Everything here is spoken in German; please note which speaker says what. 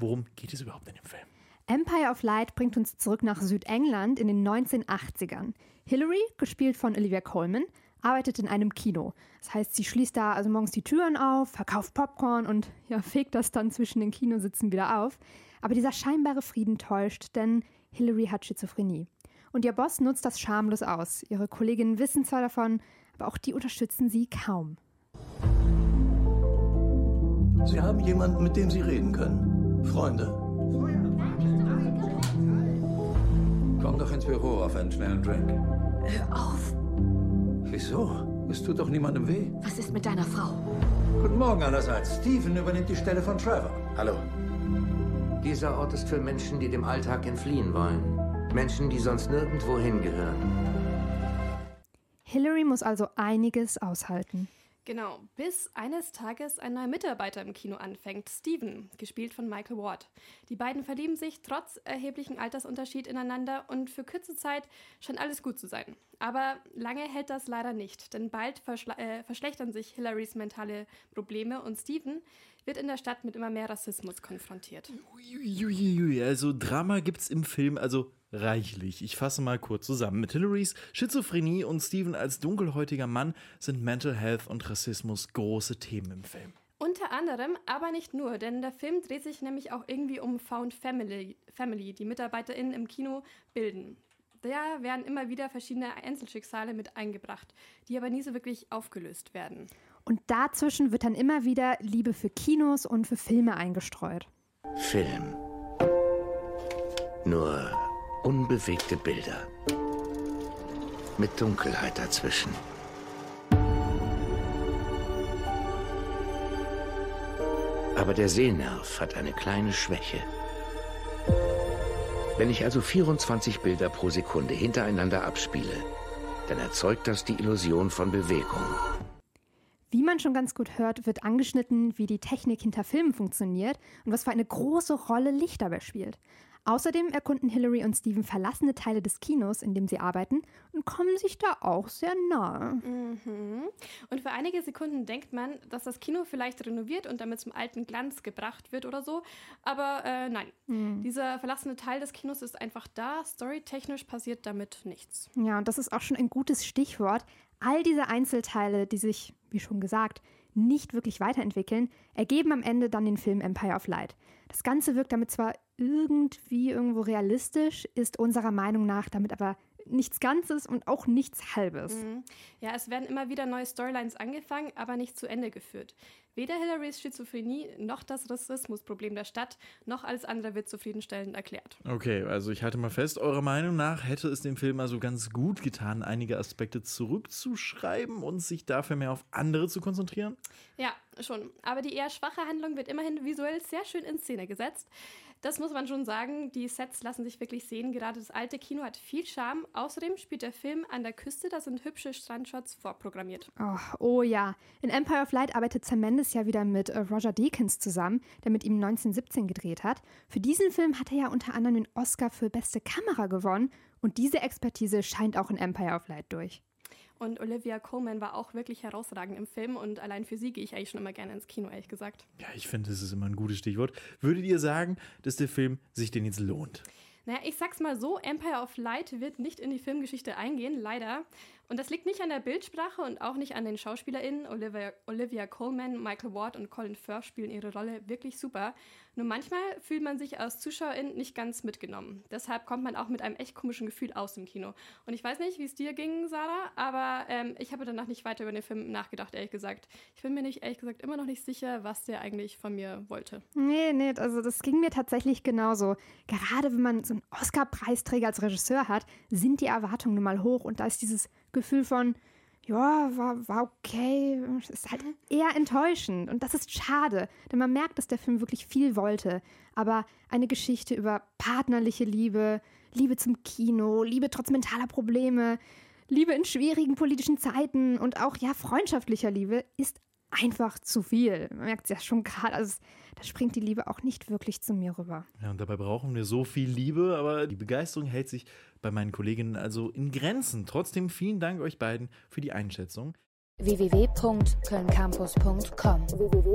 Speaker 1: worum geht es überhaupt in dem Film?
Speaker 2: Empire of Light bringt uns zurück nach Südengland in den 1980ern. Hillary, gespielt von Olivia Colman, arbeitet in einem Kino. Das heißt, sie schließt da also morgens die Türen auf, verkauft Popcorn und ja, fegt das dann zwischen den Kinositzen wieder auf. Aber dieser scheinbare Frieden täuscht, denn Hillary hat Schizophrenie. Und ihr Boss nutzt das schamlos aus. Ihre Kolleginnen wissen zwar davon, aber auch die unterstützen sie kaum.
Speaker 3: Sie haben jemanden, mit dem Sie reden können. Freunde.
Speaker 4: Komm doch ins Büro auf einen schnellen Drink.
Speaker 5: Hör auf.
Speaker 4: Wieso? Es tut doch niemandem weh.
Speaker 5: Was ist mit deiner Frau?
Speaker 4: Guten Morgen allerseits. Steven übernimmt die Stelle von Trevor.
Speaker 6: Hallo. Dieser Ort ist für Menschen, die dem Alltag entfliehen wollen. Menschen, die sonst nirgendwo hingehören.
Speaker 2: Hillary muss also einiges aushalten.
Speaker 7: Genau, bis eines Tages ein neuer Mitarbeiter im Kino anfängt, Steven, gespielt von Michael Ward. Die beiden verlieben sich trotz erheblichen Altersunterschied ineinander und für kurze Zeit scheint alles gut zu sein. Aber lange hält das leider nicht, denn bald äh, verschlechtern sich Hillarys mentale Probleme und Steven wird in der Stadt mit immer mehr Rassismus konfrontiert.
Speaker 1: Uiuiui, also Drama gibt's im Film also reichlich. Ich fasse mal kurz zusammen. Mit Hillarys Schizophrenie und Steven als dunkelhäutiger Mann sind Mental Health und Rassismus große Themen im Film.
Speaker 7: Unter anderem, aber nicht nur, denn der Film dreht sich nämlich auch irgendwie um Found Family, Family die MitarbeiterInnen im Kino bilden. Da werden immer wieder verschiedene Einzelschicksale mit eingebracht, die aber nie so wirklich aufgelöst werden.
Speaker 2: Und dazwischen wird dann immer wieder Liebe für Kinos und für Filme eingestreut.
Speaker 6: Film. Nur unbewegte Bilder. Mit Dunkelheit dazwischen. Aber der Sehnerv hat eine kleine Schwäche. Wenn ich also 24 Bilder pro Sekunde hintereinander abspiele, dann erzeugt das die Illusion von Bewegung.
Speaker 2: Wie man schon ganz gut hört, wird angeschnitten, wie die Technik hinter Filmen funktioniert und was für eine große Rolle Licht dabei spielt. Außerdem erkunden Hillary und Steven verlassene Teile des Kinos, in dem sie arbeiten, und kommen sich da auch sehr nahe.
Speaker 7: Mhm. Und für einige Sekunden denkt man, dass das Kino vielleicht renoviert und damit zum alten Glanz gebracht wird oder so. Aber äh, nein, mhm. dieser verlassene Teil des Kinos ist einfach da. Storytechnisch passiert damit nichts.
Speaker 2: Ja, und das ist auch schon ein gutes Stichwort. All diese Einzelteile, die sich, wie schon gesagt, nicht wirklich weiterentwickeln, ergeben am Ende dann den Film Empire of Light. Das Ganze wirkt damit zwar irgendwie irgendwo realistisch, ist unserer Meinung nach damit aber nichts Ganzes und auch nichts Halbes. Mhm.
Speaker 7: Ja, es werden immer wieder neue Storylines angefangen, aber nicht zu Ende geführt. Weder Hillarys Schizophrenie noch das Rassismusproblem der Stadt noch alles andere wird zufriedenstellend erklärt.
Speaker 1: Okay, also ich halte mal fest, eurer Meinung nach hätte es dem Film also ganz gut getan, einige Aspekte zurückzuschreiben und sich dafür mehr auf andere zu konzentrieren?
Speaker 7: Ja, schon. Aber die eher schwache Handlung wird immerhin visuell sehr schön in Szene gesetzt. Das muss man schon sagen. Die Sets lassen sich wirklich sehen. Gerade das alte Kino hat viel Charme. Außerdem spielt der Film an der Küste. Da sind hübsche Strandshots vorprogrammiert.
Speaker 2: Oh, oh ja. In Empire of Light arbeitet Sam Mendes ja wieder mit äh, Roger Deakins zusammen, der mit ihm 1917 gedreht hat. Für diesen Film hat er ja unter anderem den Oscar für beste Kamera gewonnen. Und diese Expertise scheint auch in Empire of Light durch.
Speaker 7: Und Olivia Colman war auch wirklich herausragend im Film und allein für sie gehe ich eigentlich schon immer gerne ins Kino, ehrlich gesagt.
Speaker 1: Ja, ich finde, das ist immer ein gutes Stichwort. Würdet ihr sagen, dass der Film sich denn jetzt lohnt?
Speaker 7: Naja, ich sag's mal so, Empire of Light wird nicht in die Filmgeschichte eingehen, leider. Und das liegt nicht an der Bildsprache und auch nicht an den SchauspielerInnen. Olivia, Olivia Coleman, Michael Ward und Colin Firth spielen ihre Rolle wirklich super. Nur manchmal fühlt man sich als ZuschauerIn nicht ganz mitgenommen. Deshalb kommt man auch mit einem echt komischen Gefühl aus dem Kino. Und ich weiß nicht, wie es dir ging, Sarah, aber ähm, ich habe danach nicht weiter über den Film nachgedacht, ehrlich gesagt. Ich bin mir nicht, ehrlich gesagt, immer noch nicht sicher, was der eigentlich von mir wollte.
Speaker 2: Nee, nee, also das ging mir tatsächlich genauso. Gerade wenn man so einen Oscar-Preisträger als Regisseur hat, sind die Erwartungen nun mal hoch und da ist dieses Gefühl von, ja, war, war okay, ist halt eher enttäuschend. Und das ist schade, denn man merkt, dass der Film wirklich viel wollte, aber eine Geschichte über partnerliche Liebe, Liebe zum Kino, Liebe trotz mentaler Probleme, Liebe in schwierigen politischen Zeiten und auch ja freundschaftlicher Liebe ist einfach zu viel. Man merkt es ja schon gerade, also da springt die Liebe auch nicht wirklich zu mir rüber.
Speaker 1: Ja, und dabei brauchen wir so viel Liebe, aber die Begeisterung hält sich bei meinen Kolleginnen also in Grenzen. Trotzdem vielen Dank euch beiden für die Einschätzung
Speaker 8: www.kölncampus.com www